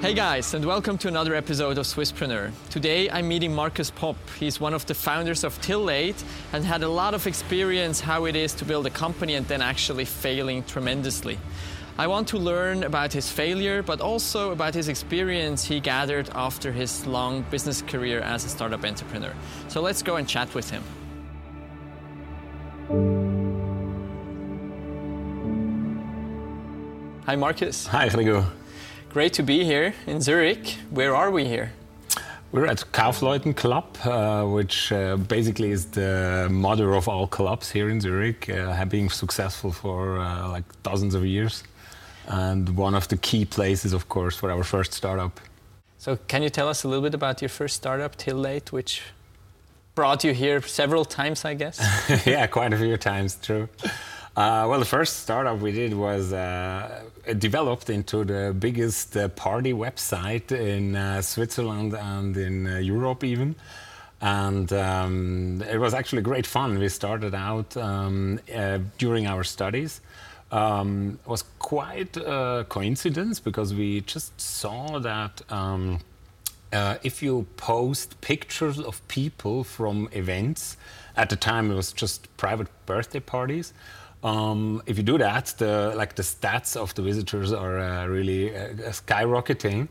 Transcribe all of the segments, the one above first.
Hey guys, and welcome to another episode of Swisspreneur. Today I'm meeting Marcus Pop. He's one of the founders of Tilllate and had a lot of experience how it is to build a company and then actually failing tremendously. I want to learn about his failure, but also about his experience he gathered after his long business career as a startup entrepreneur. So let's go and chat with him. Hi, Marcus. Hi, Gregor. Great to be here in Zurich. Where are we here? We're at Kaufleuten Club, uh, which uh, basically is the mother of all clubs here in Zurich, uh, being successful for uh, like dozens of years, and one of the key places, of course, for our first startup. So, can you tell us a little bit about your first startup, Tilllate, which brought you here several times, I guess? yeah, quite a few times, true. Uh, well, the first startup we did was uh, developed into the biggest uh, party website in uh, Switzerland and in uh, Europe, even. And um, it was actually great fun. We started out um, uh, during our studies. Um, it was quite a coincidence because we just saw that um, if you post pictures of people from events, at the time it was just private birthday parties um, if you do that, the like the stats of the visitors are uh, really uh, skyrocketing,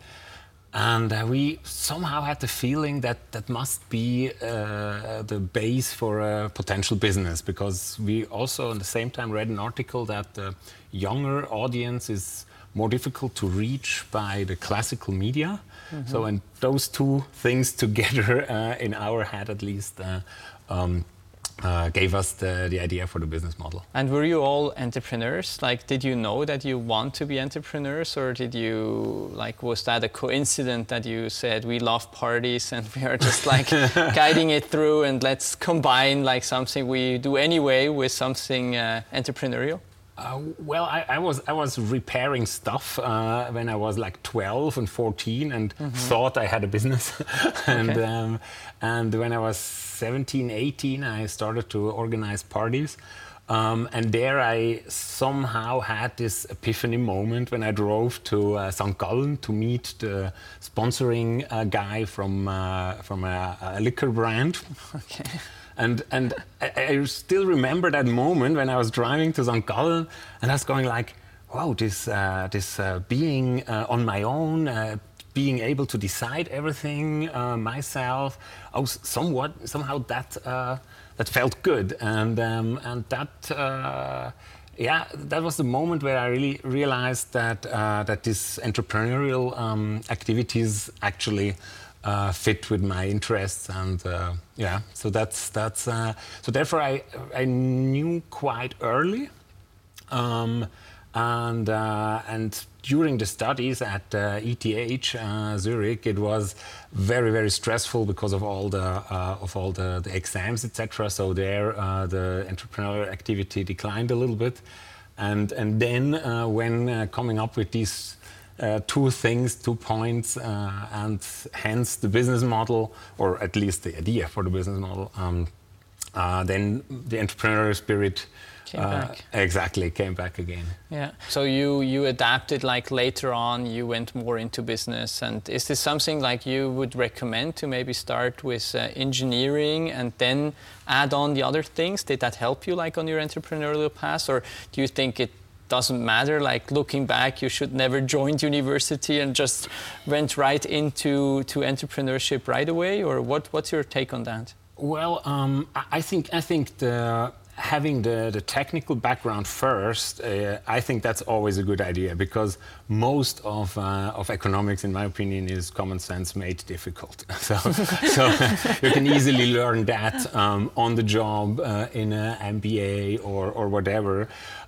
and uh, we somehow had the feeling that that must be uh, the base for a potential business because we also, at the same time, read an article that the younger audience is more difficult to reach by the classical media. Mm -hmm. So, and those two things together, uh, in our head at least. Uh, um, uh, gave us the, the idea for the business model. And were you all entrepreneurs? Like, did you know that you want to be entrepreneurs, or did you like was that a coincidence that you said we love parties and we are just like guiding it through and let's combine like something we do anyway with something uh, entrepreneurial? Uh, well, I, I, was I was repairing stuff uh, when I was like 12 and 14, and mm-hmm. thought I had a business. and okay. um, and when I was 17, 18, I started to organize parties. Um, and there I somehow had this epiphany moment when I drove to uh, St. Gallen to meet the sponsoring uh, guy from uh, from a, a liquor brand. Okay. And, and I, I, still remember that moment when I was driving to. Gallen and I was going like, wow, this, uh, this uh, being uh, on my own, uh, being able to decide everything uh, myself, I was somewhat, somehow that, uh, that felt good. And, um, and that, yeah, that was the moment where I really realized that, that this entrepreneurial um, activities actually uh, fit with my interests and uh, yeah. So that's that's uh, so therefore I I knew quite early um, and uh, and during the studies at ETH uh, Zurich it was very very stressful because of all the uh, of all the, the exams etc so there the entrepreneurial activity declined a little bit. And and then when coming up with these uh, two things, two points, uh, and hence the business model, or at least the idea for the business model. Um, uh, then the entrepreneurial spirit came uh, back. Exactly, came back again. Yeah. So you you adapted like later on. You went more into business, and is this something like you would recommend to maybe start with uh, engineering and then add on the other things? Did that help you like on your entrepreneurial path, or do you think it doesn't matter. Like looking back, you should never joined university and just went right into to entrepreneurship right away. Or what? What's your take on that? Well, um, I think I think the having the, the technical background first, uh, I think that's always a good idea because most of, uh, of economics, in my opinion, is common sense made difficult. so, so you can easily learn that um, on the job uh, in an MBA or, or whatever.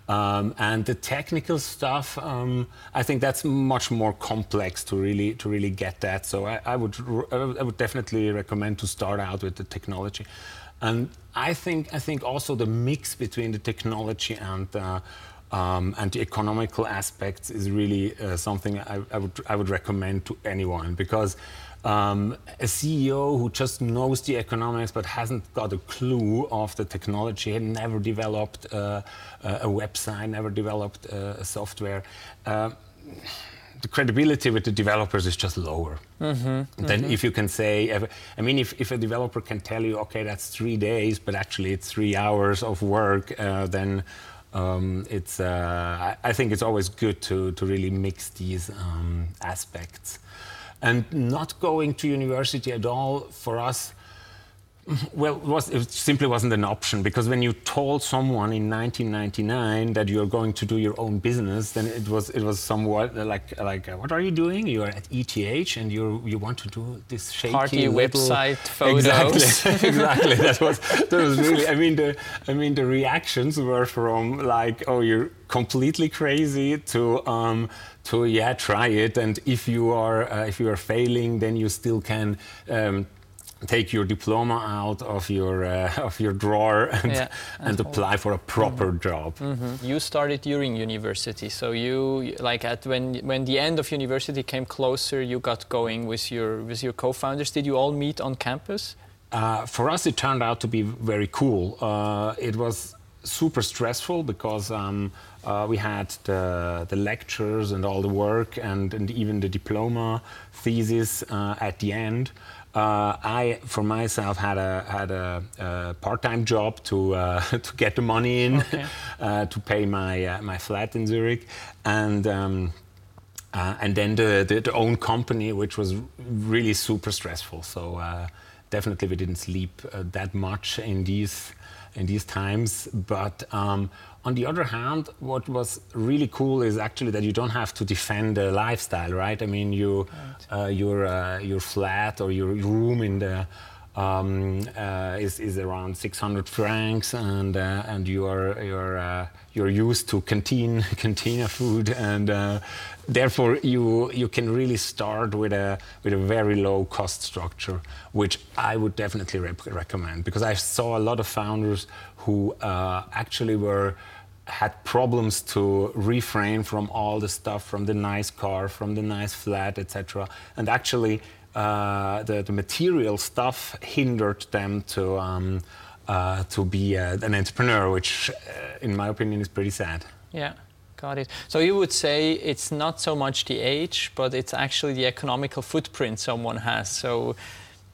Um, and the technical stuff, um, I think that's much more complex to really to really get that. So I, I, would I would definitely recommend to start out with the technology. And I think I think also the mix between the technology and uh, um, and the economical aspects is really uh, something I, I, would I would recommend to anyone because um, a CEO who just knows the economics but hasn't got a clue of the technology, had never developed uh, a website, never developed uh, a software. Uh, the credibility with the developers is just lower. Mm-hmm, then mm-hmm. if you can say, I mean, if, if a developer can tell you, okay, that's three days, but actually it's three hours of work, uh, then um, it's, uh, I think it's always good to, to really mix these um, aspects. And not going to university at all for us, well, it, was, it, simply wasn't an option because when you told someone in 1999 that you're going to do your own business, then it was it was somewhat like like uh, what are you doing? You are at ETH and you you want to do this shaky party little... website photos. Exactly, exactly. That was that was really. I mean the I mean the reactions were from like oh you're completely crazy to. Um, to yeah, try it, and if you are uh, if you are failing, then you still can um, take your diploma out of your uh, of your drawer and, yeah. and apply for a proper mm -hmm. job. Mm -hmm. You started during university, so you like at when when the end of university came closer, you got going with your with your co-founders. Did you all meet on campus? Uh, for us, it turned out to be very cool. Uh, it was super stressful because um, uh, we had the, the, lectures and all the work and, and even the diploma thesis uh, at the end. Uh, I, for myself, had a had a, a part-time job to uh, to get the money in okay. uh, to pay my uh, my flat in Zurich, and um, uh, and then the, the, the own company, which was really super stressful. So uh, definitely we didn't sleep that much in these in these times, but. Um, on the other hand, what was really cool is actually that you don't have to defend the lifestyle, right? I mean, you, right. uh, your uh, your flat or your room in the um, uh, is, is around 600 francs, and uh, and you are you're uh, you're used to canteen cantina food, and uh, therefore you you can really start with a with a very low cost structure, which I would definitely recommend because I saw a lot of founders who actually were had problems to refrain from all the stuff from the nice car, from the nice flat, etc. And actually, uh, the, the material stuff hindered them to um, uh, to be uh, an entrepreneur, which, uh, in my opinion, is pretty sad. Yeah. Got it. So you would say it's not so much the age, but it's actually the economical footprint someone has. So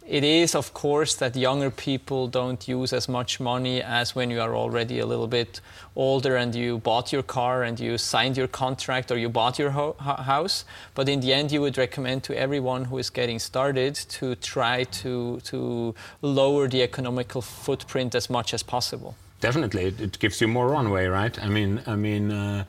it is, of course, that younger people don't use as much money as when you are already a little bit older and you bought your car and you signed your contract or you bought your ho- house. But in the end, you would recommend to everyone who is getting started to try to, to lower the economical footprint as much as possible. Definitely, it, it gives you more runway, right? I mean, I mean. Uh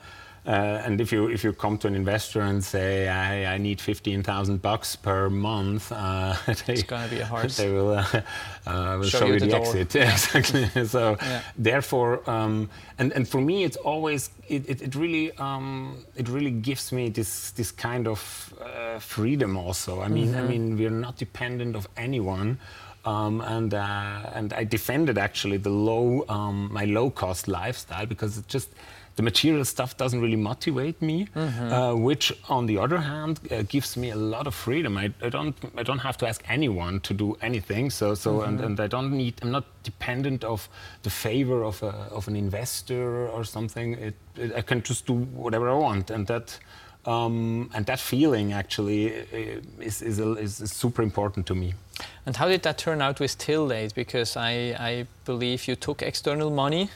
and if you if you come to an investor and say I, I need fifteen thousand bucks per month, uh, they, it's going to be a hard. They will, uh, uh, will show, show, you the, the exit. exactly. so yeah. therefore, um, and and for me, it's always it, it, it really um, it really gives me this this kind of uh, freedom. Also, I mean, mm-hmm. I mean, we're not dependent of anyone. Um, and uh, and I defended actually the low um, my low cost lifestyle because it just the material stuff doesn't really motivate me, mm-hmm. uh, which on the other hand uh, gives me a lot of freedom. I, I, don't I don't have to ask anyone to do anything. So so mm-hmm. and, and I don't need I'm not dependent of the favor of a, of an investor or something. It, it, I can just do whatever I want, and that. Um, and that feeling actually uh, is, is, a, is, super important to me. And how did that turn out with Tilllate? Because I, I believe you took external money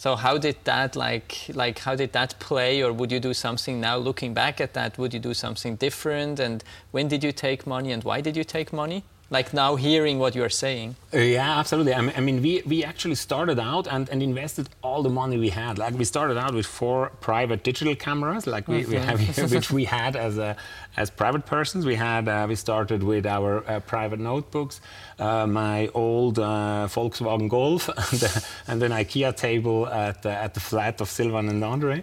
so how did that like like how did that play, or would you do something now? Looking back at that, would you do something different? And when did you take money, and why did you take money? Like now hearing what you're saying. Uh, yeah absolutely. I mean, I mean, we, we actually started out and, and invested all the money we had. Like we started out with four private digital cameras like we, mm-hmm. we have which we had as a as private persons. We had uh, we started with our uh, private notebooks uh, my old uh, Volkswagen Golf and, uh, and, an IKEA table at, at the flat of Silvan and Andre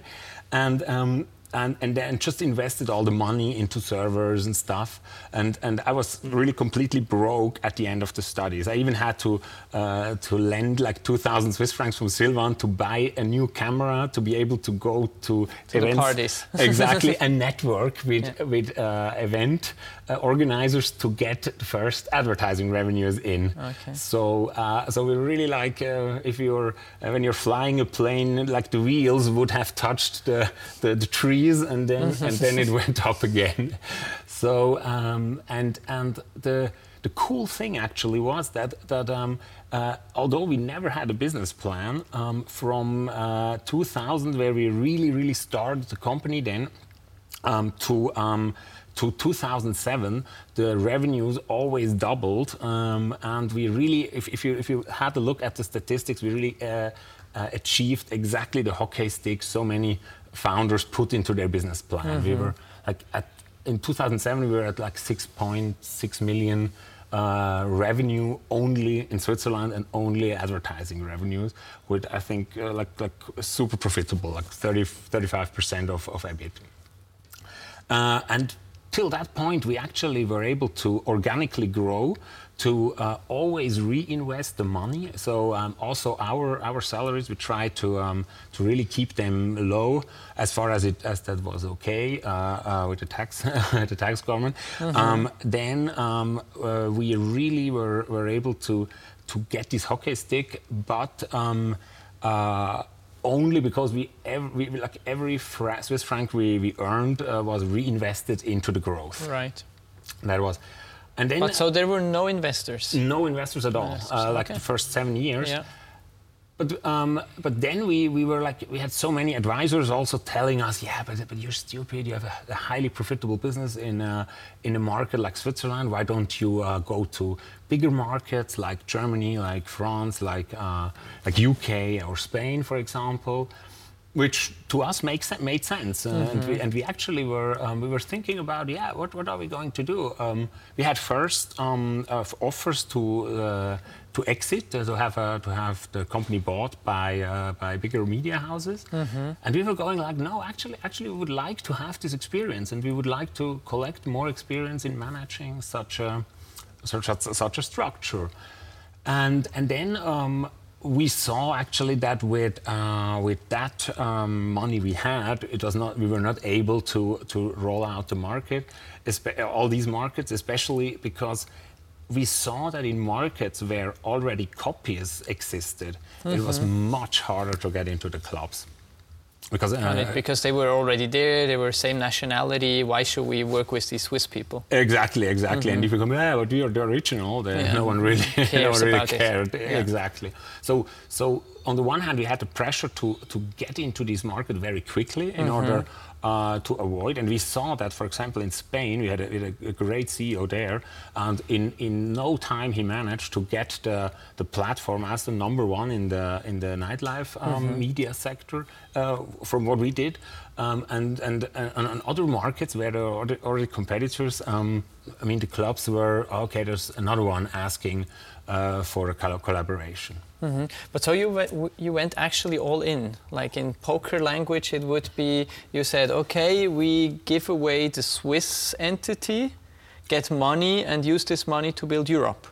and um, and, and then just invested all the money into servers and stuff. And, and I was really completely broke at the end of the studies. I even had to, uh, to lend like 2,000 Swiss francs from Silvan to buy a new camera to be able to go to, to events. parties. exactly, a network with, yeah. with uh, event uh, organizers to get the first advertising revenues in. Okay. So, uh, so we really like uh, if you're, uh, when you're flying a plane, like the wheels would have touched the, the, the tree freeze and then and then it went up again. So um, and and the the cool thing actually was that that um, uh, although we never had a business plan um, from uh, 2000 where we really really started the company then um, to um, to 2007, the revenues always doubled, um, and we really, if, if, you if you had a look at the statistics, we really uh, uh, achieved exactly the hockey stick so many founders put into their business plan. Mm -hmm. We mm-hmm. were like at, in 2007, we were at like 6.6 million. Uh, revenue only in Switzerland and only advertising revenues, with I think uh, like like super profitable, like 30 35 percent of of EBIT. Uh, and till that point, we actually were able to organically grow to uh, always reinvest the money. So um, also our our salaries, we try to um, to really keep them low as far as it as that was okay uh, uh, with the tax the tax government. Mm -hmm. um, then um, uh, we really were were able to to get this hockey stick, but um, uh, only because we, every, we like every fra Swiss franc we, we earned uh, was reinvested into the growth. Right. That was, and then. But so there were no investors. No investors at all. Investors. Uh, like okay. the first seven years. Yeah. But um, but then we, we were like we had so many advisors also telling us yeah but, but you're stupid you have a, a highly profitable business in a, in a market like Switzerland why don't you uh, go to bigger markets like Germany like France like uh, like UK or Spain for example which to us makes made sense, uh, mm-hmm. and, we, and we actually were um, we were thinking about yeah what what are we going to do? Um, we had first um, uh, offers to uh, to exit uh, to have uh, to have the company bought by uh, by bigger media houses, mm-hmm. and we were going like no actually actually we would like to have this experience and we would like to collect more experience in managing such a such a, such a structure, and and then. Um, we saw actually that with uh, with that um, money we had, it was not we were not able to to roll out the market, all these markets, especially because we saw that in markets where already copies existed, mm-hmm. it was mm-hmm. much harder to get into the clubs because uh, because they were already there, they were same nationality. Why should we work with these Swiss people? Exactly, exactly. Mm-hmm. And if you come, yeah, but you're the original, then yeah. no one really, no one really cared. Yeah. Exactly. So, so on the one hand, we had the pressure to to get into this market very quickly in mm-hmm. order uh, to avoid. And we saw that, for example, in Spain, we had a, a, a, great CEO there, and in, in no time he managed to get the, the platform as the number one in the in the nightlife um, mm-hmm. media sector uh, from what we did. Um, and, and, and, and other markets where there are already competitors, um, I mean, the clubs were okay. There's another one asking uh, for a collaboration. Mm-hmm. But so you went, you went actually all in, like in poker language, it would be you said, okay, we give away the Swiss entity, get money, and use this money to build Europe.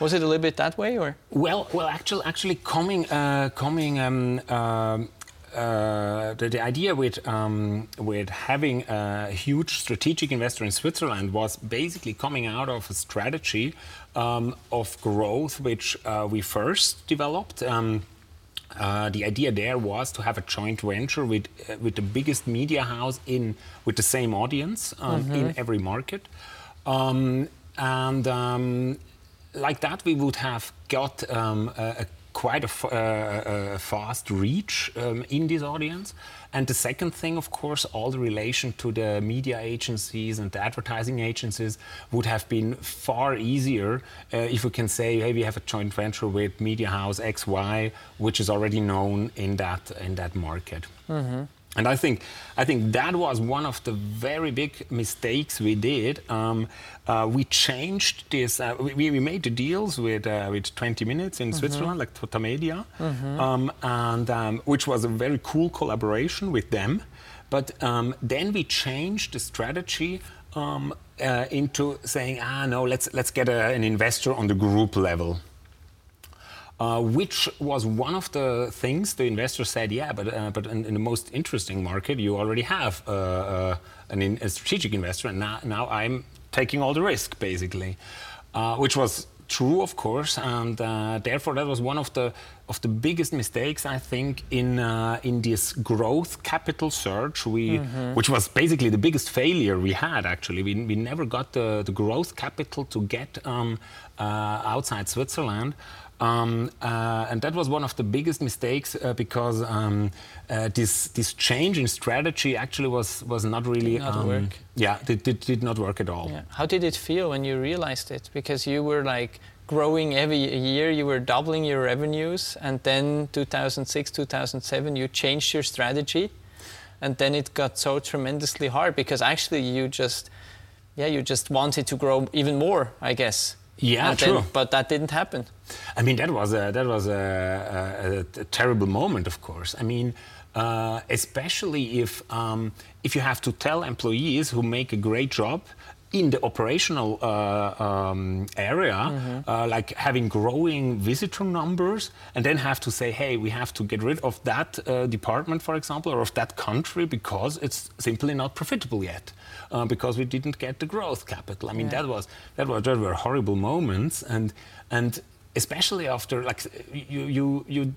Was it a little bit that way, or? Well, well, actually, actually, coming, uh, coming. Um, uh, uh, the, the, idea with um, with having a huge strategic investor in Switzerland was basically coming out of a strategy um, of growth, which uh, we first developed. Um, uh, the idea there was to have a joint venture with uh, with the biggest media house in with the same audience um, mm-hmm. in every market, um, and um, like that we would have got um, a, a quite a, uh, a fast reach um, in this audience. And the second thing, of course, all the relation to the media agencies and the advertising agencies would have been far easier uh, if we can say, hey, we have a joint venture with Media House XY, which is already known in that in that market. Mm-hmm. And I think, I think that was one of the very big mistakes we did. Um, uh, we changed this. Uh, we, we made the deals with uh, with 20 Minutes in mm -hmm. Switzerland, like Tamedia, mm -hmm. um, and um, which was a very cool collaboration with them. But um, then we changed the strategy um, uh, into saying, ah, no, let's let's get a, an investor on the group level. Uh, which was one of the things the investor said, yeah, but, uh, but in, in, the most interesting market, you already have uh, uh an, a strategic investor, and now, now I'm taking all the risk, basically, uh, which was true, of course, and uh, therefore that was one of the of the biggest mistakes I think in uh, in this growth capital search. We, mm-hmm. which was basically the biggest failure we had. Actually, we, we never got the, the growth capital to get um, uh, outside Switzerland. Um, uh, and that was one of the biggest mistakes uh, because um, uh, this this change in strategy actually was was not really did not um, work. Yeah, it did, did not work at all. Yeah. How did it feel when you realized it? Because you were like growing every year, you were doubling your revenues, and then 2006, 2007, you changed your strategy, and then it got so tremendously hard because actually you just yeah you just wanted to grow even more, I guess. Yeah, true. Then, but that didn't happen. I mean, that was a, that was a, a, a terrible moment, of course. I mean, uh, especially if um, if you have to tell employees who make a great job in the operational uh, um, area, mm-hmm. uh, like having growing visitor numbers, and then have to say, hey, we have to get rid of that uh, department, for example, or of that country because it's simply not profitable yet, uh, because we didn't get the growth capital. I mean, yeah. that was that was that were horrible moments, and and especially after like you you you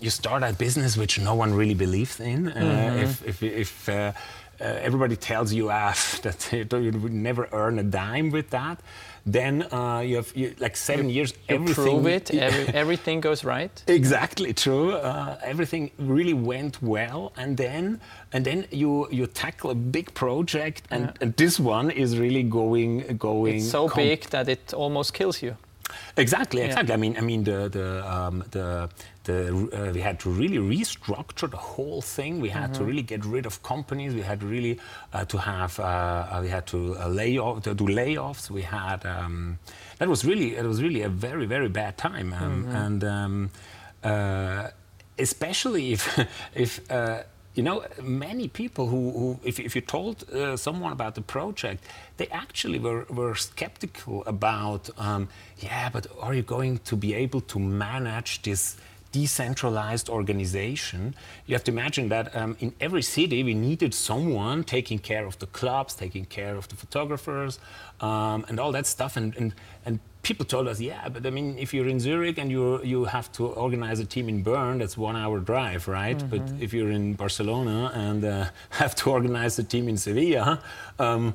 you start a business which no one really believes in. Uh, mm-hmm. If if, if uh, uh, everybody tells you uh, that you would never earn a dime with that, then uh, you have you, like seven you, years. You everything prove it. Every, everything goes right. Exactly true. Uh, everything really went well, and then and then you you tackle a big project, and, yeah. and this one is really going going. It's so big that it almost kills you. Exactly, exactly. Yeah. I mean, I mean the the um, the the, uh, we had to really restructure the whole thing. We had mm-hmm. to really get rid of companies. We had really uh, to have uh, uh we had to uh, lay off to do layoffs. We had um, that was really it was really a very very bad time, um, mm-hmm. and um, uh, especially if if you know, many people who, who if, if, you told uh, someone about the project, they actually were, were skeptical about, um, yeah, but are you going to be able to manage this decentralized organization? You have to imagine that um, in every city we needed someone taking care of the clubs, taking care of the photographers, um, and all that stuff. And, and, and people told us, yeah, but I mean, if you're in Zurich and you you have to organize a team in Bern, that's one hour drive, right? Mm-hmm. But if you're in Barcelona and uh, have to organize a team in Sevilla, um,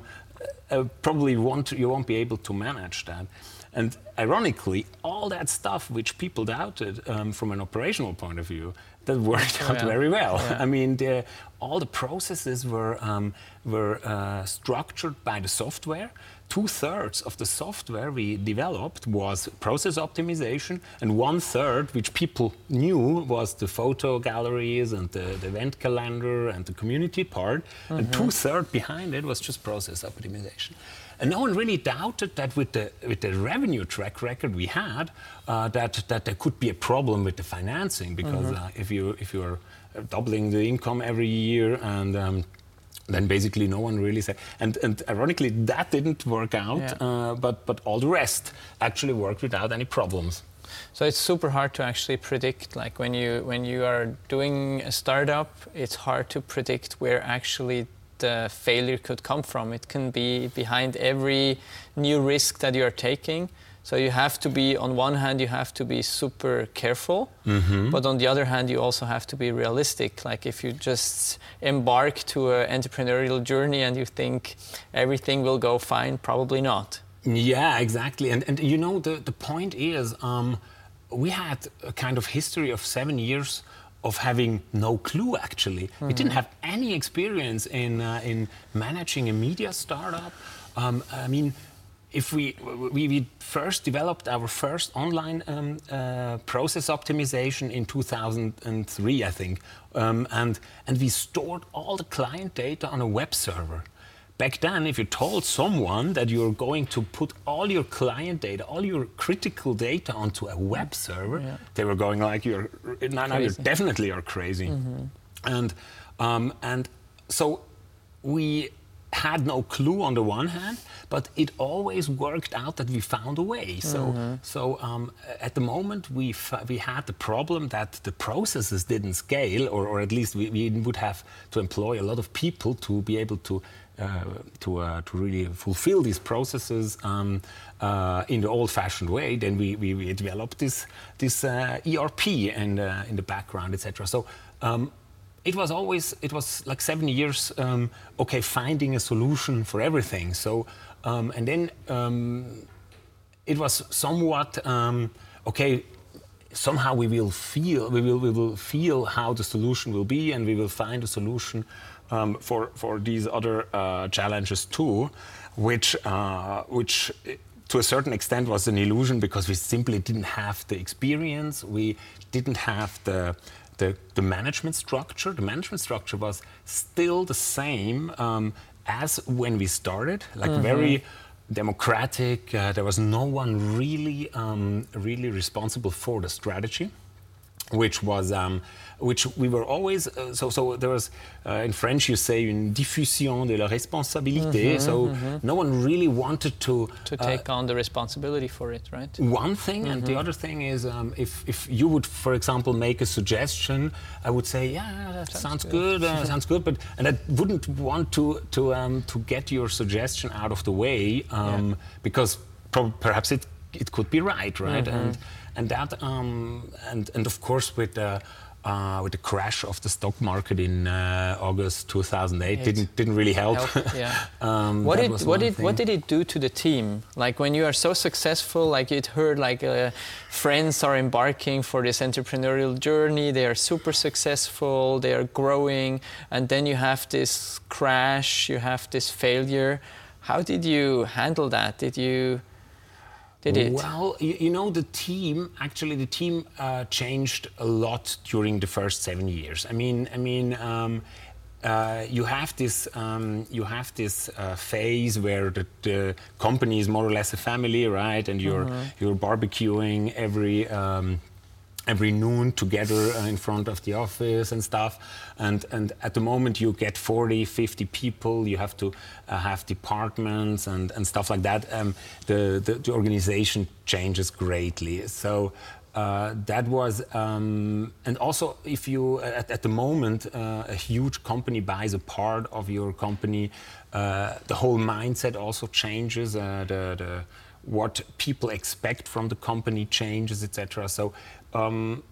uh, probably won't you won't be able to manage that. And ironically, all that stuff which people doubted um, from an operational point of view, that worked out yeah. very well. Yeah. I mean, the, all the processes were um, were uh, structured by the software two thirds of the software we developed was process optimization, and one third, which people knew, was the photo galleries and the, the event calendar and the community part. Mm-hmm. And two thirds behind it was just process optimization. And no one really doubted that with the, with the revenue track record we had, uh, that, that there could be a problem with the financing because mm-hmm. uh, if, you, if you're doubling the income every year and um, then basically no one really said. And, and ironically, that didn't work out, yeah. uh, but, but all the rest actually worked without any problems. So it's super hard to actually predict. Like when you when you are doing a startup, it's hard to predict where actually the failure could come from. It can be behind every new risk that you are taking. So you have to be, on one hand, you have to be super careful, mm-hmm. but on the other hand, you also have to be realistic. Like if you just embark to an entrepreneurial journey and you think everything will go fine, probably not. Yeah, exactly. And, and you know, the, the point is, um, we had a kind of history of seven years of having no clue actually. Mm-hmm. We didn't have any experience in, uh, in managing a media startup. Um, I mean, if we, we, we, first developed our first online um, uh, process optimization in 2003, I think, um, and, and we stored all the client data on a web server. Back then, if you told someone that you're going to put all your client data, all your critical data onto a web server, yeah. they were going like, "You're now, now you definitely are crazy," mm-hmm. and um, and so we had no clue on the one hand, but it always worked out that we found a way. So, mm-hmm. so um, at the moment we we had the problem that the processes didn't scale, or, or at least we, we would have to employ a lot of people to be able to to, uh, to really fulfill these processes um, uh, in the old-fashioned way, then we, we, we developed this, this ERP and in the background, etc. So um, it was always it was like seven years um, okay finding a solution for everything so um, and then um, it was somewhat um, okay somehow we will feel we will we will feel how the solution will be and we will find a solution for for these other uh, challenges too which uh, which to a certain extent was an illusion because we simply didn't have the experience we didn't have the the, the management structure, the management structure was still the same um, as when we started, like mm-hmm. very democratic. Uh, there was no one really, um, really responsible for the strategy which was um, which we were always uh, so so there was uh, in French you say une diffusion de la responsabilité mm-hmm, so mm-hmm. no one really wanted to to uh, take on the responsibility for it right one thing mm-hmm. and the mm-hmm. other thing is um, if if you would for example make a suggestion I would say yeah that sounds, sounds good, good uh, sounds good but and I wouldn't want to to um, to get your suggestion out of the way um, yeah. because perhaps it it could be right right mm-hmm. and and that um, and and of course with the uh, with the crash of the stock market in uh, August 2008 didn't didn't really help. help yeah. um, what did what did thing. what did it do to the team? Like when you are so successful, like you'd heard, like uh, friends are embarking for this entrepreneurial journey. They are super successful. They are growing, and then you have this crash. You have this failure. How did you handle that? Did you did it? Well, you, you know, the team actually the team uh, changed a lot during the first seven years. I mean, I mean. Um, uh, you have this um, you have this uh, phase where the, the, company is more or less a family, right? And you're mm-hmm. you're barbecuing every um, every noon together uh, in front of the office and stuff. And, and at the moment, you get 40, 50 people. You have to uh, have departments and, and stuff like that. Um, the, the, the, organization changes greatly. So uh, that was, um, and also if you, at, at the moment, uh, a huge company buys a part of your company, uh, the whole mindset also changes. Uh, the, the what people expect from the company changes, etc. So um,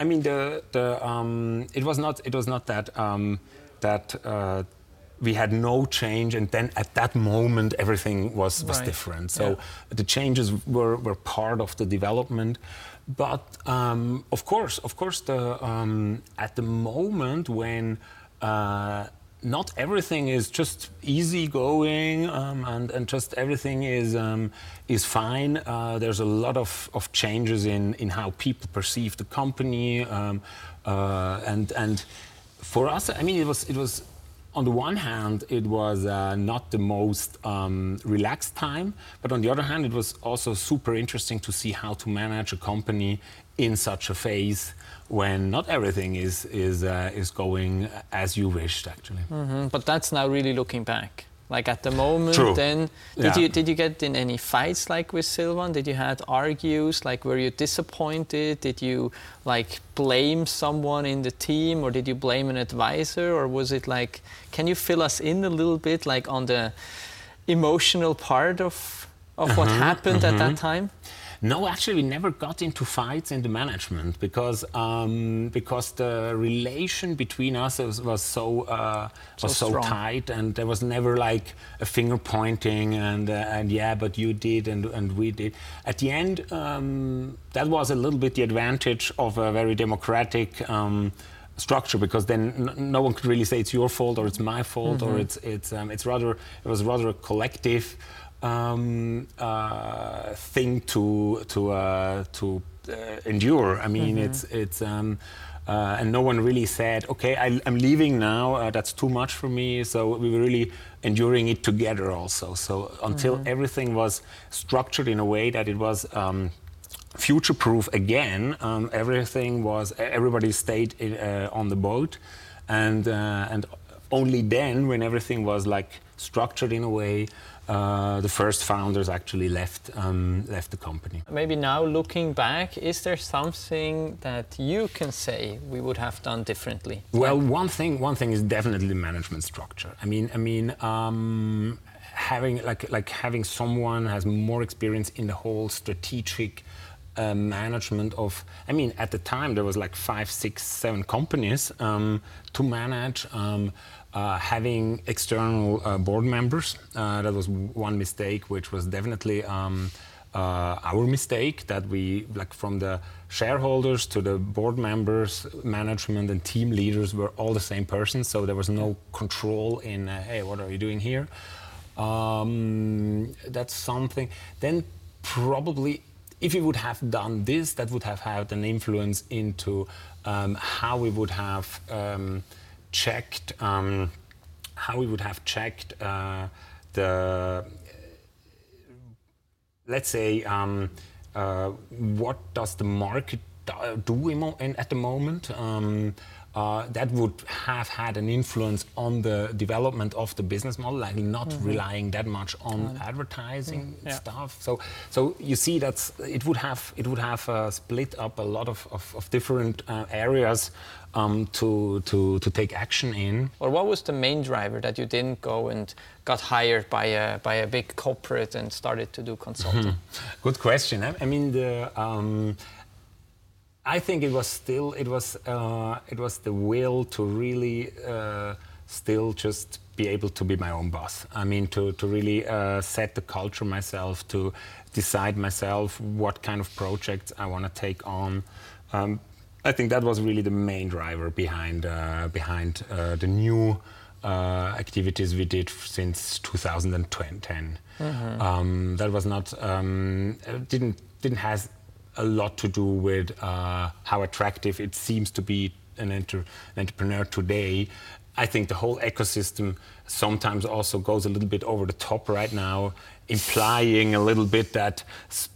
I mean, the the um, it was not it was not that um, that uh, we had no change, and then at that moment everything was was right. different. So yeah. the changes were were part of the development. But um, of course, of course, the um, at the moment when uh, not everything is just easygoing um, and, and just everything is, um, is fine. Uh, there's a lot of, of changes in, in how people perceive the company. Um, uh, and, and for us, I mean, it was, it was on the one hand, it was uh, not the most um, relaxed time, but on the other hand, it was also super interesting to see how to manage a company in such a phase when not everything is is uh, is going as you wished actually. Mm-hmm. But that's now really looking back. Like at the moment, True. then did yeah. you did you get in any fights like with Silvan? Did you had argues? Like were you disappointed? Did you like blame someone in the team, or did you blame an advisor, or was it like? Can you fill us in a little bit, like on the emotional part of of what happened uh-huh. at that mm-hmm. time? No, actually, we never got into fights in the management because um, because the relation between us was, was so uh, was so, tight, and there was never like a finger pointing and uh, and yeah, but you did and and we did. At the end, um, that was a little bit the advantage of a very democratic. Um, structure because then no one could really say it's your fault or it's my fault mm-hmm. or it's it's um, it's rather it was rather a collective um, uh, thing to to uh, to uh, endure. I mean, mm-hmm. it's it's. Um, uh, and no one really said, "Okay, I, am leaving now. Uh, that's too much for me." So we were really enduring it together, also. So until mm-hmm. everything was structured in a way that it was um, future-proof again, um, everything was everybody stayed in, uh, on the boat, and and only then, when everything was like structured in a way, uh, the first founders actually left um, left the company. Maybe now looking back, is there something that you can say we would have done differently? Well, one thing one thing is definitely the management structure. I mean, I mean. Um, having like like having someone has more experience in the whole strategic uh, management of i mean at the time there was like five six seven companies um, to manage um, uh, having external uh, board members. Uh, that was one mistake, which was definitely um, uh, our mistake that we, like from the shareholders to the board members, management, and team leaders were all the same person. So there was no control in, uh, hey, what are you doing here? Um, that's something. Then probably if we would have done this, that would have had an influence into um, how we would have um, checked um, how we would have checked uh, the let's say um, uh, what does the market do in, at the moment? Um, uh, that would have had an influence on the development of the business model, like not mm-hmm. relying that much on advertising mm, yeah. stuff. So, so you see that it would have it would have uh, split up a lot of, of, of different uh, areas um, to, to, to take action in. Or what was the main driver that you didn't go and got hired by a, by a big corporate and started to do consulting? Mm-hmm. Good question. I, I mean, the, um, I think it was still it was uh, it was the will to really uh, still just be able to be my own boss. I mean to to really uh, set the culture myself, to decide myself what kind of projects I want to take on. Um, I think that was really the main driver behind uh, behind uh, the new uh, activities we did since 2010. Mm-hmm. Um, that was not um, didn't didn't has a lot to do with uh, how attractive it seems to be an, enter- an, entrepreneur today. I think the whole ecosystem sometimes also goes a little bit over the top right now, implying a little bit that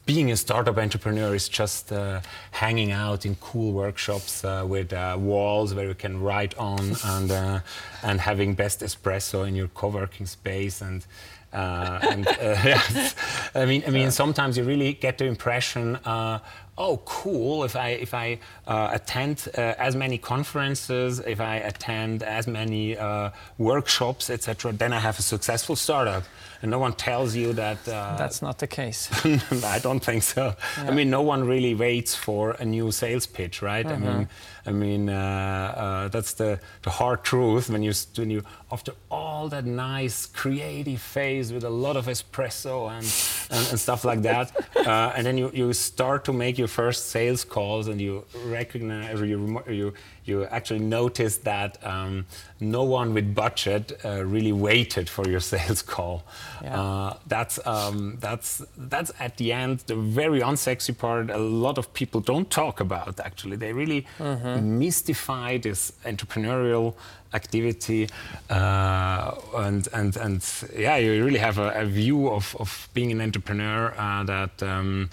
being a startup entrepreneur is just uh, hanging out in cool workshops uh, with uh, walls where you can write on and uh, and having best espresso in your co-working space and uh, and uh, yes, I mean, I mean, sometimes you really get the impression, uh, oh, cool. If I if I uh, attend uh, as many conferences, if I attend as many uh, workshops, etc., then I have a successful startup. And no one tells you that. That's not the case. I don't think so. Yeah. I mean, no one really waits for a new sales pitch, right? Mm-hmm. I mean, I mean, that's the the hard truth when you when you after all that nice creative phase with a lot of espresso and, and, and stuff like that, uh, and then you, you start to make your first sales calls and you recognize, you, you, you actually notice that um, no one with budget uh, really waited for your sales call. Yeah. Uh, that's, um, that's, that's at the end the very unsexy part. A lot of people don't talk about actually. They really mm-hmm. Mystify this entrepreneurial activity uh, and and and yeah you really have a, a view of, of being an entrepreneur uh, that um,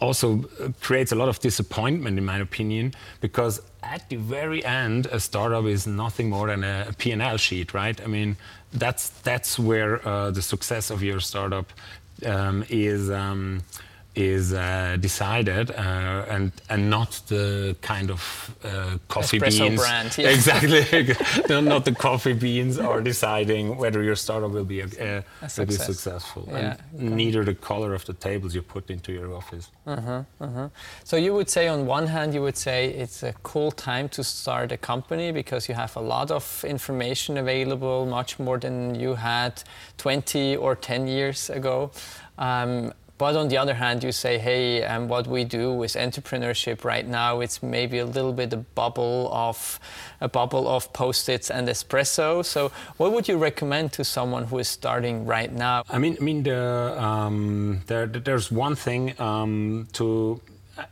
also creates a lot of disappointment in my opinion because at the very end a startup is nothing more than a, P&L sheet right? I mean that's that's where uh, the success of your startup um, is um, is uh, decided uh, and and not the kind of uh, coffee Espresso beans brand, yeah. exactly not the coffee beans are deciding whether your startup will be a, will be successful yeah, and okay. neither the color of the tables you put into your office uh-huh, uh-huh. so you would say on one hand you would say it's a cool time to start a company because you have a lot of information available much more than you had 20 or 10 years ago um, but on the other hand, you say, hey, um, what we do with entrepreneurship right now, it's maybe a little bit a bubble of a bubble of post-its and espresso. So, what would you recommend to someone who is starting right now? I mean, I mean, the, um, there, there's one thing um, to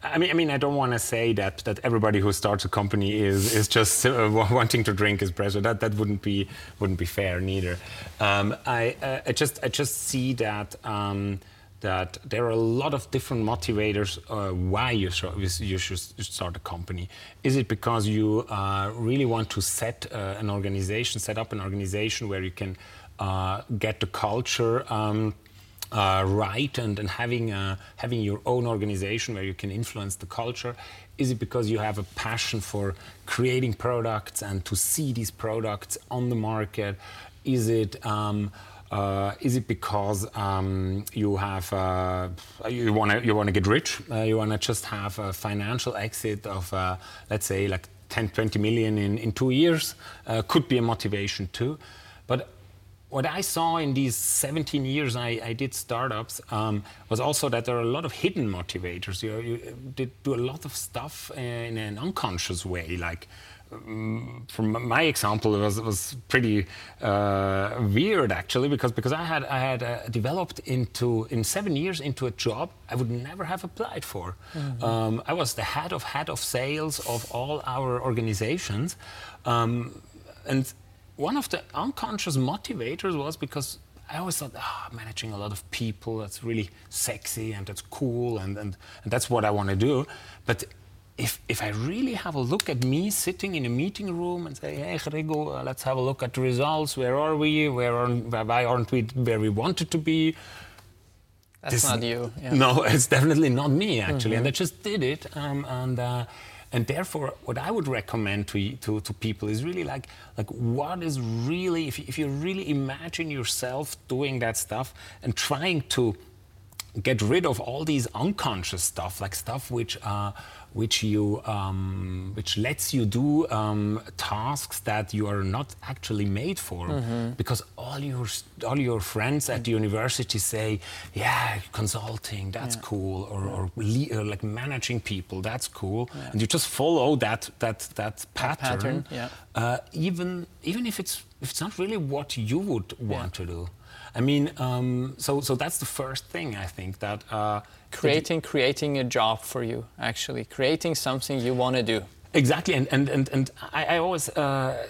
I mean, I mean, I don't want to say that that everybody who starts a company is is just uh, wanting to drink espresso. That that wouldn't be wouldn't be fair neither. Um, I uh, I just I just see that. Um, that there are a lot of different motivators uh, why you, you should start a company. Is it because you uh, really want to set uh, an organization, set up an organization where you can uh, get the culture um, uh, right and, and having, uh, having your own organization where you can influence the culture? Is it because you have a passion for creating products and to see these products on the market? Is it um, is it because um, you have uh, you want to get rich? Uh, you want to just have a financial exit of uh, let's say like 10, 20 million in, two years? Uh, could be a motivation too. But what I saw in these 17 years I, did startups um, was also that there are a lot of hidden motivators. You, do a lot of stuff in an unconscious way, like from my example, it was, it was pretty uh, weird actually because because I had I had uh, developed into in seven years into a job I would never have applied for. Mm-hmm. Um, I was the head of head of sales of all our organizations, um, and one of the unconscious motivators was because I always thought, oh, managing a lot of people, that's really sexy and that's cool and, and, and that's what I want to do. But if, if I really have a look at me sitting in a meeting room and say, hey, Gregor, uh, let's have a look at the results. Where are we? Where are, why aren't we where we wanted to be? That's this, not you. Yeah. No, it's definitely not me, actually. Mm-hmm. And I just did it. Um, and, uh, and therefore, what I would recommend to, to, to people is really like, like what is really, if you, if you really imagine yourself doing that stuff and trying to get rid of all these unconscious stuff, like stuff which uh, which you um, which lets you do um, tasks that you are not actually made for, mm-hmm. because all your all your friends at the university say, yeah, consulting, that's yeah. cool, or, or, le- or, like managing people, that's cool, yeah. and you just follow that that that pattern, that pattern yeah. uh, even even if it's if it's not really what you would want to do. I mean, um, so so that's the first thing I think that uh, creating creating a job for you actually creating something you want to do. Exactly, and and and, and I, I always uh,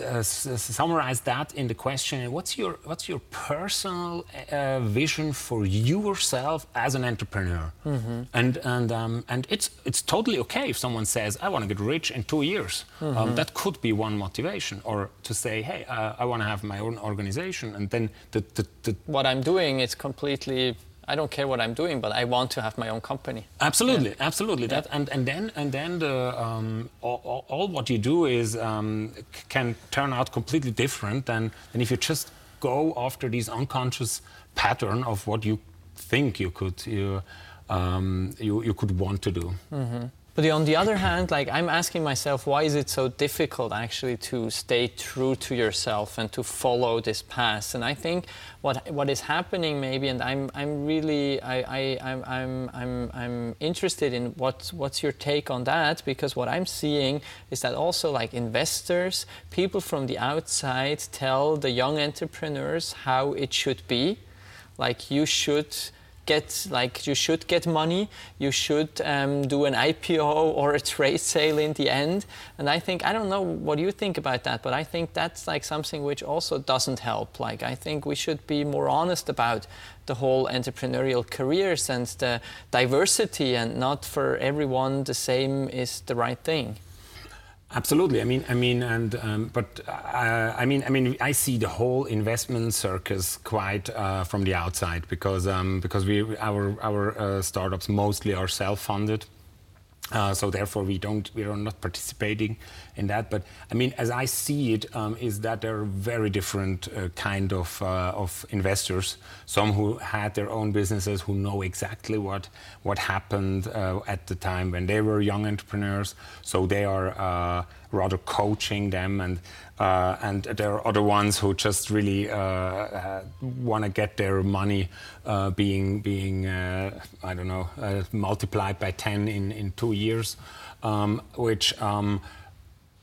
uh, summarize that in the question: What's your what's your personal uh, vision for yourself as an entrepreneur? Mm-hmm. And and um, and it's it's totally okay if someone says, "I want to get rich in two years." Um, mm-hmm. Um, that could be one motivation, or to say, "Hey, uh, I want to have my own organization," and then the, the, the what I'm doing is completely I don't care what I'm doing, but I want to have my own company. Absolutely, yeah. absolutely. Yeah. That and, and then and then the um, all, all, what you do is um, can turn out completely different than than if you just go after these unconscious pattern of what you think you could you um, you, you could want to do. Mm-hmm. But on the other hand, like I'm asking myself, why is it so difficult actually to stay true to yourself and to follow this path? And I think what what is happening maybe, and I'm I'm really I, I I'm I'm I'm I'm interested in what what's your take on that because what I'm seeing is that also like investors, people from the outside tell the young entrepreneurs how it should be, like you should get like you should get money. You should um, do an ipo or a trade sale in the end. And i think i don't know what you think about that but i think that's like something which also doesn't help. Like i think we should be more honest about the whole entrepreneurial careers and the diversity and not for everyone the same is the right thing Absolutely. I mean, I mean, and um, but uh, I mean, I mean, I see the whole investment circus quite uh, from the outside because um, because we our our uh, startups mostly are self-funded. Uh, so therefore, we don't we are not participating in that. But I mean, as I see it, um, is that there are very different uh, kind of uh, of investors. Some who had their own businesses, who know exactly what what happened uh, at the time when they were young entrepreneurs. So they are uh, rather coaching them and. Uh, and there are other ones who just really uh, want to get their money being being I don't know multiplied by 10 in, in two years, um, which um,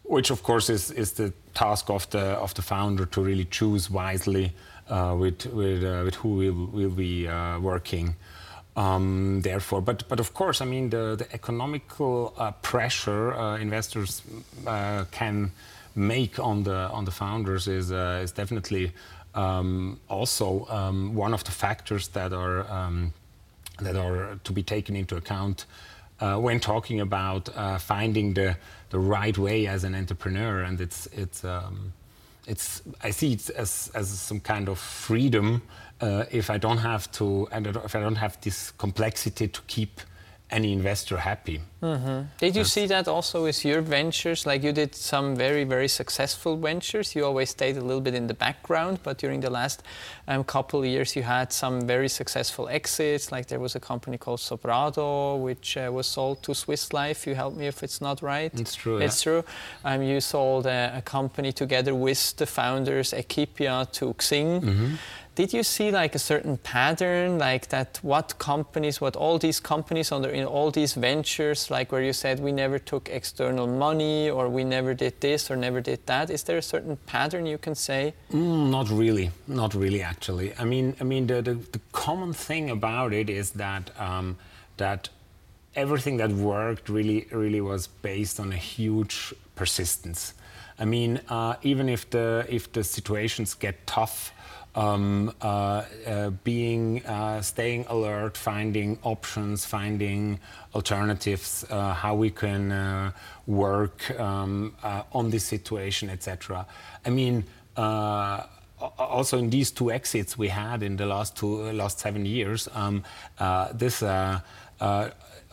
which of course is, is the task of the of the founder to really choose wisely uh, with with, uh, with who will will be uh, working. Um, therefore, but but of course, I mean the the economical uh, pressure uh, investors uh, can make on the on the founders is is definitely um, also um, one of the factors that are um, that are to be taken into account when talking about uh, finding the the right way as an entrepreneur, and it's it's. Um, it's, I see it as, as some kind of freedom uh, if I don't have to, and if I don't have this complexity to keep any investor happy. Mm-hmm. Did you That's see that also with your ventures? Like you did some very, very successful ventures. You always stayed a little bit in the background, but during the last um, couple of years, you had some very successful exits. Like there was a company called Sobrado, which uh, was sold to Swiss Life. You help me if it's not right. It's true. It's yeah. true. Um, you sold a, a, company together with the founders, Equipia, to Xing. Mm-hmm did you see like a certain pattern like that what companies what all these companies under in all these ventures like where you said we never took external money or we never did this or never did that is there a certain pattern you can say mm, not really not really actually i mean i mean the, the, the common thing about it is that um, that everything that worked really really was based on a huge persistence i mean uh, even if the if the situations get tough um, uh, uh, being uh, staying alert, finding options, finding alternatives, uh, how we can uh, work um, on this situation, etc. I mean. Also, in these two exits we had in the last two last seven years, um, uh, this uh, uh,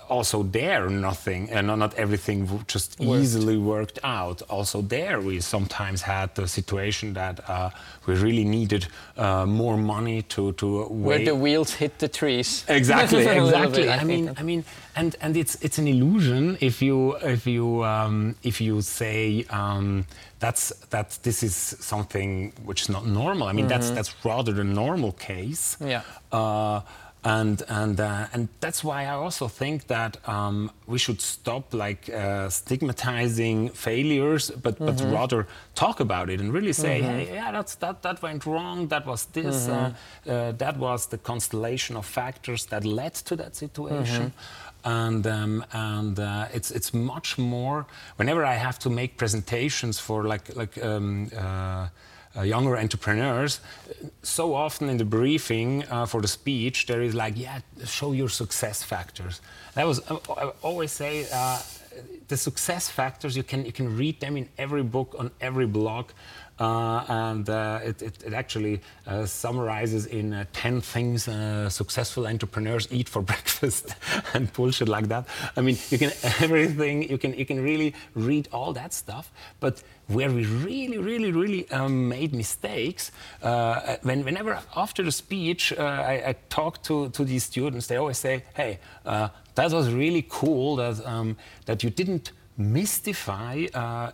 also there nothing and uh, not everything just worked. easily worked out also there we sometimes had the situation that uh, we really needed uh, more money to to where the wheels hit the trees exactly exactly bit, I, I mean i mean and and it's it's an illusion if you if you um, if you say um, that's that this is something which is not normal i mean mm -hmm. that's mm-hmm. that's rather the normal case yeah uh, and and uh, and that's why I also think that um, we should stop like uh, stigmatizing failures, but mm-hmm. but rather talk about it and really say, mm-hmm. hey, yeah, that's that that went wrong. That was this. Mm-hmm. Uh, uh that was the constellation of factors that led to that situation. Mm-hmm. And um, and uh, it's it's much more. Whenever I have to make presentations for like like. Um, uh, younger entrepreneurs, so often in the briefing uh, for the speech, there is like, yeah, show your success factors. That was, uh, I always say, uh, the success factors, you can, you can read them in every book, on every blog. Uh, and uh, it, it, it, actually uh, summarizes in uh, 10 things uh, successful entrepreneurs eat for breakfast and bullshit like that. I mean, you can everything, you can, you can really read all that stuff, but where we really, really, really um, made mistakes, uh, when, whenever after the speech I, I, talk to, to these students, they always say, hey, that was really cool that, um, that you didn't mystify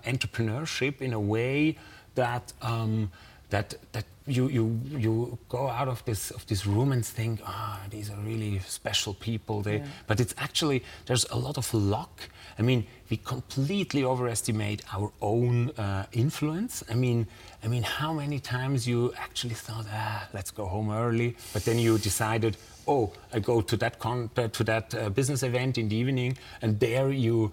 entrepreneurship in a way that um, that that you you you go out of this of this room and think, ah, oh, these are really special people. They, yeah. but it's actually there's a lot of luck. I mean, we completely overestimate our own uh, influence. I mean, I mean, how many times you actually thought, ah, let's go home early, but then you decided, oh, I go to that con- to that uh, business event in the evening, and there you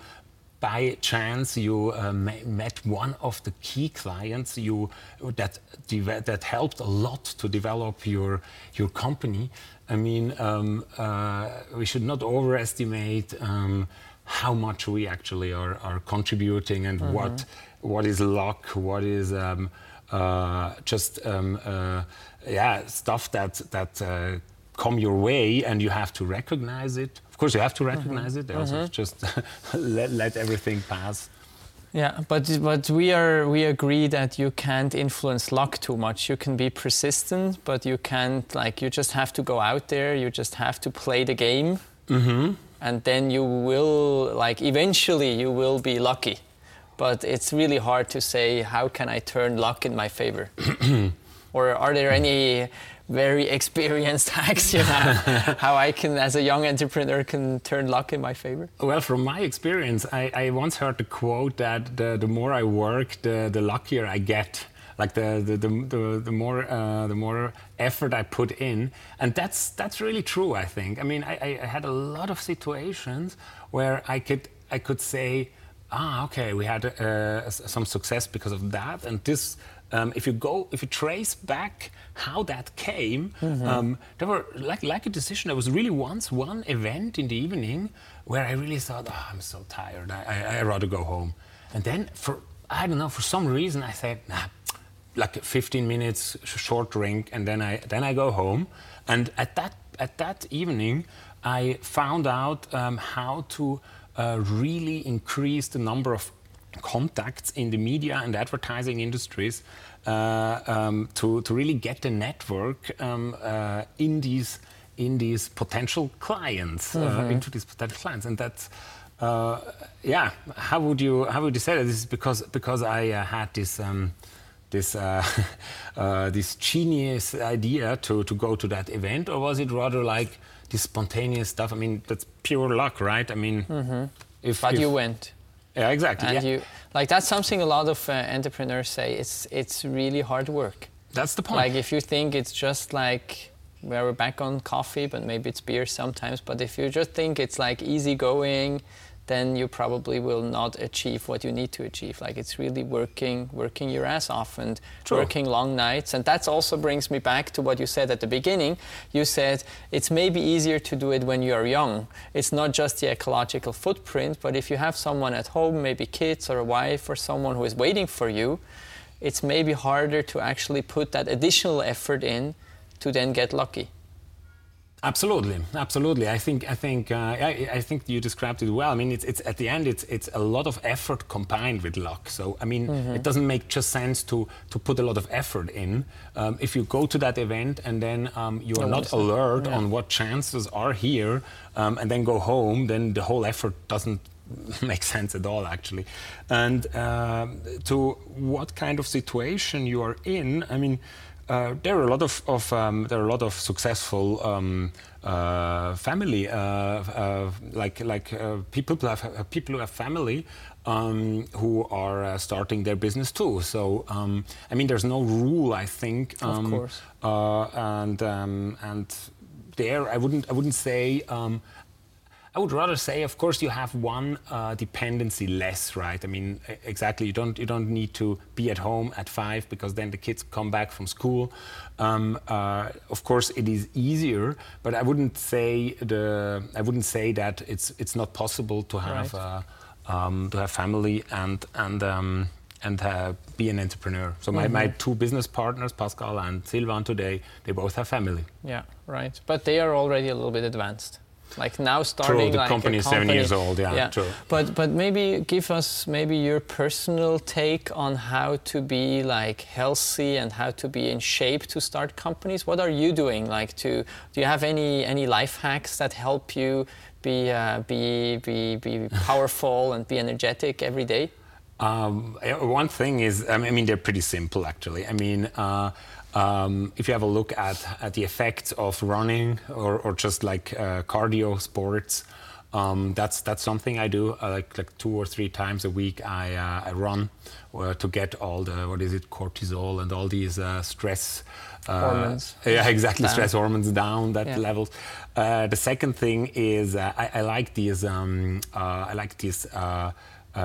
by chance you uh, met one of the key clients you that that helped a lot to develop your your company. I mean, um, uh, we should not overestimate um, how much we actually are, are contributing and mm-hmm. what what is luck, what is um, uh, just um, uh, yeah stuff that that uh, come your way and you have to recognize it Of course, you have to recognize mm -hmm. it. Also, mm -hmm. just let, let everything pass. Yeah, but but we are we agree that you can't influence luck too much. You can be persistent, but you can't like you just have to go out there. You just have to play the game, mm -hmm. and then you will like eventually you will be lucky. But it's really hard to say how can I turn luck in my favor. or are there any very experienced hacks you how I can, as a young entrepreneur, can turn luck in my favor? Well, from my experience, I, I once heard the quote that the, the more I work, the, the luckier I get. Like the the, the, the, the more uh, the more effort I put in, and that's that's really true. I think. I mean, I, I had a lot of situations where I could I could say, ah, okay, we had uh, some success because of that, and this um, if you go, if you trace back how that came, mm-hmm. um, there were like like a decision. There was really once one event in the evening where I really thought, oh, I'm so tired. I, I, I rather go home. And then for I don't know for some reason I said, nah, like 15 minutes short drink, and then I then I go home. And at that at that evening, I found out um, how to uh, really increase the number of contacts in the media and advertising industries uh, um, to, to really get the network um, uh, in these in these potential clients uh, mm-hmm. into these potential clients. And that's uh, yeah how would you how would you say that? This is because because I uh, had this um, this uh, this genius idea to to go to that event or was it rather like this spontaneous stuff? I mean that's pure luck right? I mean mm-hmm. if but if, you went yeah, exactly. And yeah. you like that's something a lot of uh, entrepreneurs say. It's it's really hard work. That's the point. Like if you think it's just like we're back on coffee, but maybe it's beer sometimes. But if you just think it's like easy going, then you probably will not achieve what you need to achieve. Like it's really working, working your ass off and True. working long nights. And that also brings me back to what you said at the beginning. You said it's maybe easier to do it when you are young. It's not just the ecological footprint, but if you have someone at home, maybe kids or a wife or someone who is waiting for you, it's maybe harder to actually put that additional effort in to then get lucky. Absolutely, absolutely. I think I think uh, I, I, think you described it well. I mean, it's, it's at the end, it's it's a lot of effort combined with luck. So I mean, mm-hmm. it doesn't make just sense to to put a lot of effort in. Um, if you go to that event and then um, you are no, not alert yeah. on what chances are here, um, and then go home, then the whole effort doesn't make sense at all actually and uh, to what kind of situation you are in i mean uh, there are a lot of, of um, there are a lot of successful um, uh, family uh, uh like like uh, people who have people who have family um, who are starting their business too. So um, I mean, there's no rule. I think. of um, course. and um, and there, I wouldn't I wouldn't say I would rather say, of course, you have one uh, dependency less, right? I mean, exactly. You don't you don't need to be at home at five because then the kids come back from school. Um, uh, of course, it is easier, but I wouldn't say the I wouldn't say that it's it's not possible to have right. uh, um, to have family and and. Um, and uh, be an entrepreneur. So my, mm-hmm. my two business partners, Pascal and Silvan, today they both have family. Yeah, right. But they are already a little bit advanced like now starting true, the like company is seven years old yeah, yeah, true. But but maybe give us maybe your personal take on how to be like healthy and how to be in shape to start companies. What are you doing? Like to do you have any any life hacks that help you be uh, be be be powerful and be energetic every day? Um, one thing is I mean they're pretty simple actually. I mean uh, um, if you have a look at, at the effects of running or, or just like uh, cardio sports, um, that's that's something I do. Uh, like like two or three times a week, I uh, I run uh, to get all the what is it cortisol and all these uh, stress uh, hormones. Yeah, exactly. Down. Stress hormones down that yeah. levels. the second thing is I, I, like these um, I like these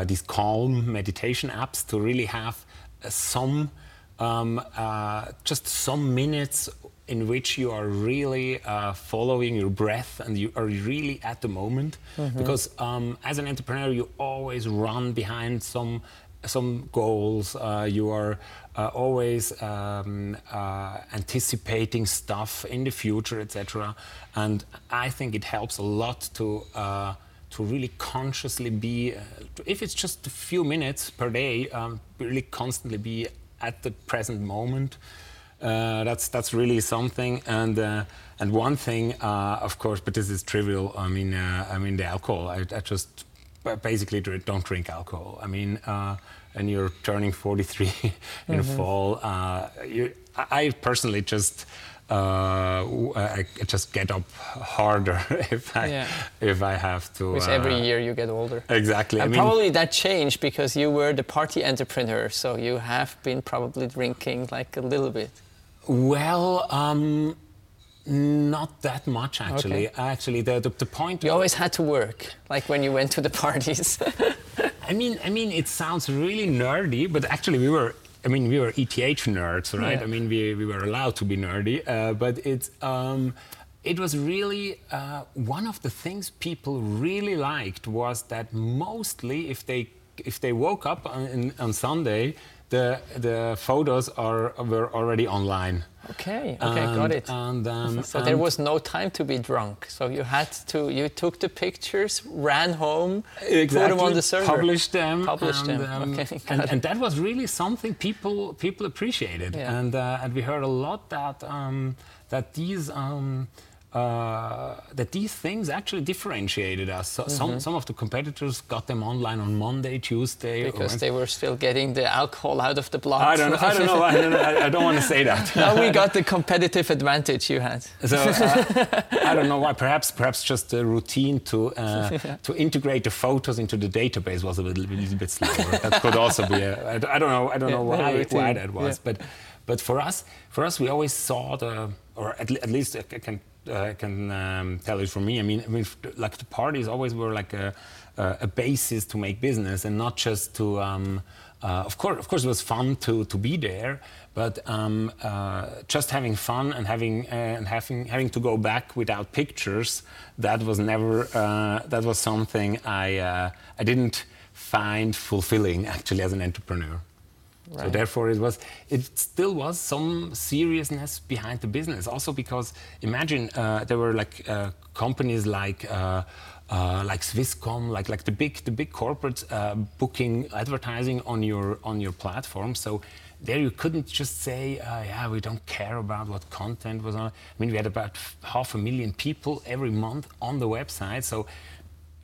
these calm meditation apps to really have some um, uh, just some minutes in which you are really uh, following your breath and you are really at the moment. Mm-hmm. Because um, as an entrepreneur, you always run behind some some goals. Uh, you are uh, always um, uh, anticipating stuff in the future, etc. And I think it helps a lot to uh, to really consciously be, uh, if it's just a few minutes per day, um, really constantly be at the present moment. Uh, that's that's really something. And uh, and one thing, uh, of course, but this is trivial. I mean, uh, I mean the alcohol. I, I, just basically don't drink alcohol. I mean, uh, and you're turning 43 in mm-hmm. fall. Uh, you, I personally just uh, I just get up harder if I yeah. if I have to. Because uh, every year you get older. Exactly. And I mean, probably that changed because you were the party entrepreneur, so you have been probably drinking like a little bit. Well, um, not that much actually. Okay. Actually, the, the, the point. You always had to work, like when you went to the parties. I mean, I mean, it sounds really nerdy, but actually, we were I mean, we were ETH nerds, right? Yeah. I mean, we, we were allowed to be nerdy, uh, but it's um, it was really uh, one of the things people really liked was that mostly if they if they woke up on, on Sunday, the the photos are were already online. Okay, okay, got it. And, um, so there was no time to be drunk. So you had to, you took the pictures, ran home, exactly put them on the server. published them, Published and, them, um, okay, and, and that was really something people people appreciated, Yeah. and uh, and we heard a lot that um, that these. Uh, that these things actually differentiated us. So Mm-hmm. Some some of the competitors got them online on Monday, Tuesday, because they were still getting the alcohol out of the blood. I don't know. I don't know. I don't, I, I don't want to say that. now we got the competitive advantage you had. So uh, I don't know why. Perhaps, perhaps just the routine to uh, to integrate the photos into the database was a little, little bit slower. that could also be. A, I, I don't know. I don't Yeah, know why, why that was. yeah. But but for us, for us, we always saw the, or at, at least I can I can um, tell it from me. I mean, I mean, like the parties always were like a a a basis to make business and not just to. Um, uh, of course, of course, it was fun to, to be there, but um, uh, just having fun and having uh, and having having to go back without pictures, that was never uh, that was something I uh, I didn't find fulfilling actually as an entrepreneur. So therefore, it was it still was some seriousness behind the business. Also because imagine uh, there were like uh, companies like. Uh, uh, like Swisscom, like like the big the big corporates uh, booking advertising on your on your platform. So there you couldn't just say, uh, yeah, we don't care about what content was on. I mean, we had about half a million people every month on the website. So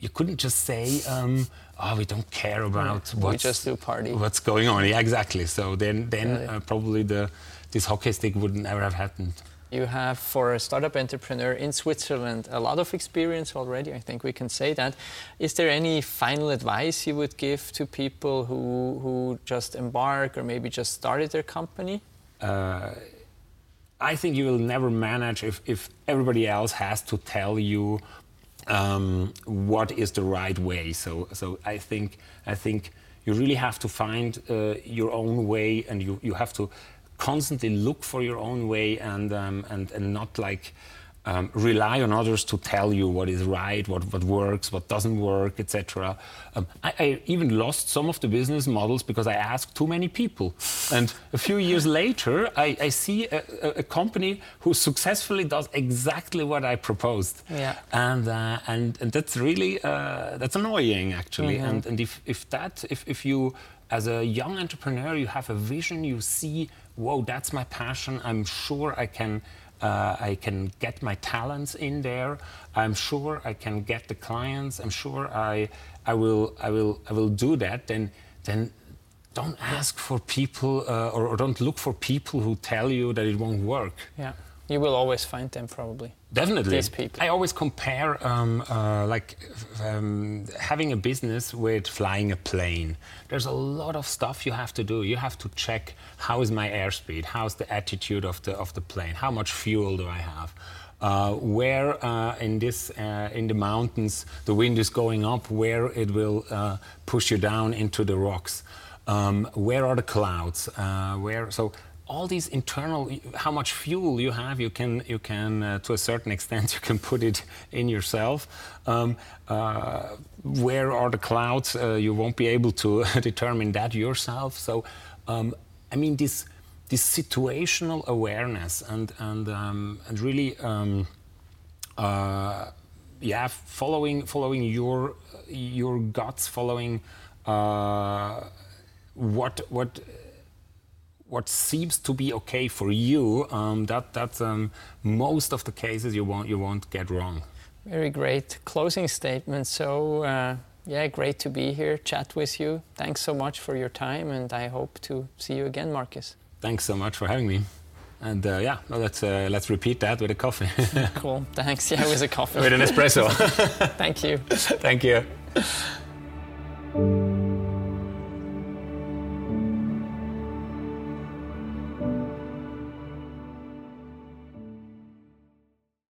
you couldn't just say, um, oh, we don't care about we what's, just do party. what's going on. Yeah, exactly. So then, then uh, probably the this hockey stick would never have happened. You have, for a startup entrepreneur in Switzerland, a lot of experience already. I think we can say that. Is there any final advice you would give to people who, who just embark or maybe just started their company? Uh, I think you will never manage if, if everybody else has to tell you um, what is the right way. So, so I think I think you really have to find uh, your own way, and you, you have to constantly look for your own way, and um, and and not like. Um, rely on others to tell you what is right, what, what works, what doesn't work, etc. Um, I, I even lost some of the business models because I asked too many people. And a few years later, I, I see a, a, company who successfully does exactly what I proposed. Yeah. And, uh, and, and that's really, uh, that's annoying actually. Mm-hmm. And, and if, if that, if, if you, as a young entrepreneur, you have a vision, you see, whoa, that's my passion, I'm sure I can uh, I can get my talents in there. I'm sure I can get the clients. I'm sure I, I will, I will, I will do that. Then, then, don't ask for people uh, or, or don't look for people who tell you that it won't work. Yeah. You will always find them probably. Definitely. These people. I always compare um, uh, like um, having a business with flying a plane. There's a lot of stuff you have to do. You have to check how is my airspeed, how's the attitude of the of the plane, how much fuel do I have. Uh, where uh, in this uh, in the mountains the wind is going up, where it will uh, push you down into the rocks. Um, where are the clouds? Uh, where so all these internal how much fuel you have you can you can uh, to a certain extent you can put it in yourself. Um, uh, where are the clouds? Uh, you won't be able to determine that yourself. So um, i mean this this situational awareness and and um, and really um, uh, yeah following following your your guts following uh, what what what seems to be okay for you, um, that that's um, most of the cases you won't you won't get wrong. Very great closing statement. So, uh, yeah, great to be here, chat with you. Thanks so much for your time, and I hope to see you again, Marcus. Thanks so much for having me. And uh, yeah, well, let's uh, let's repeat that with a coffee, Cool. Thanks. Yeah, with a coffee. with an espresso. Thank you. Thank you.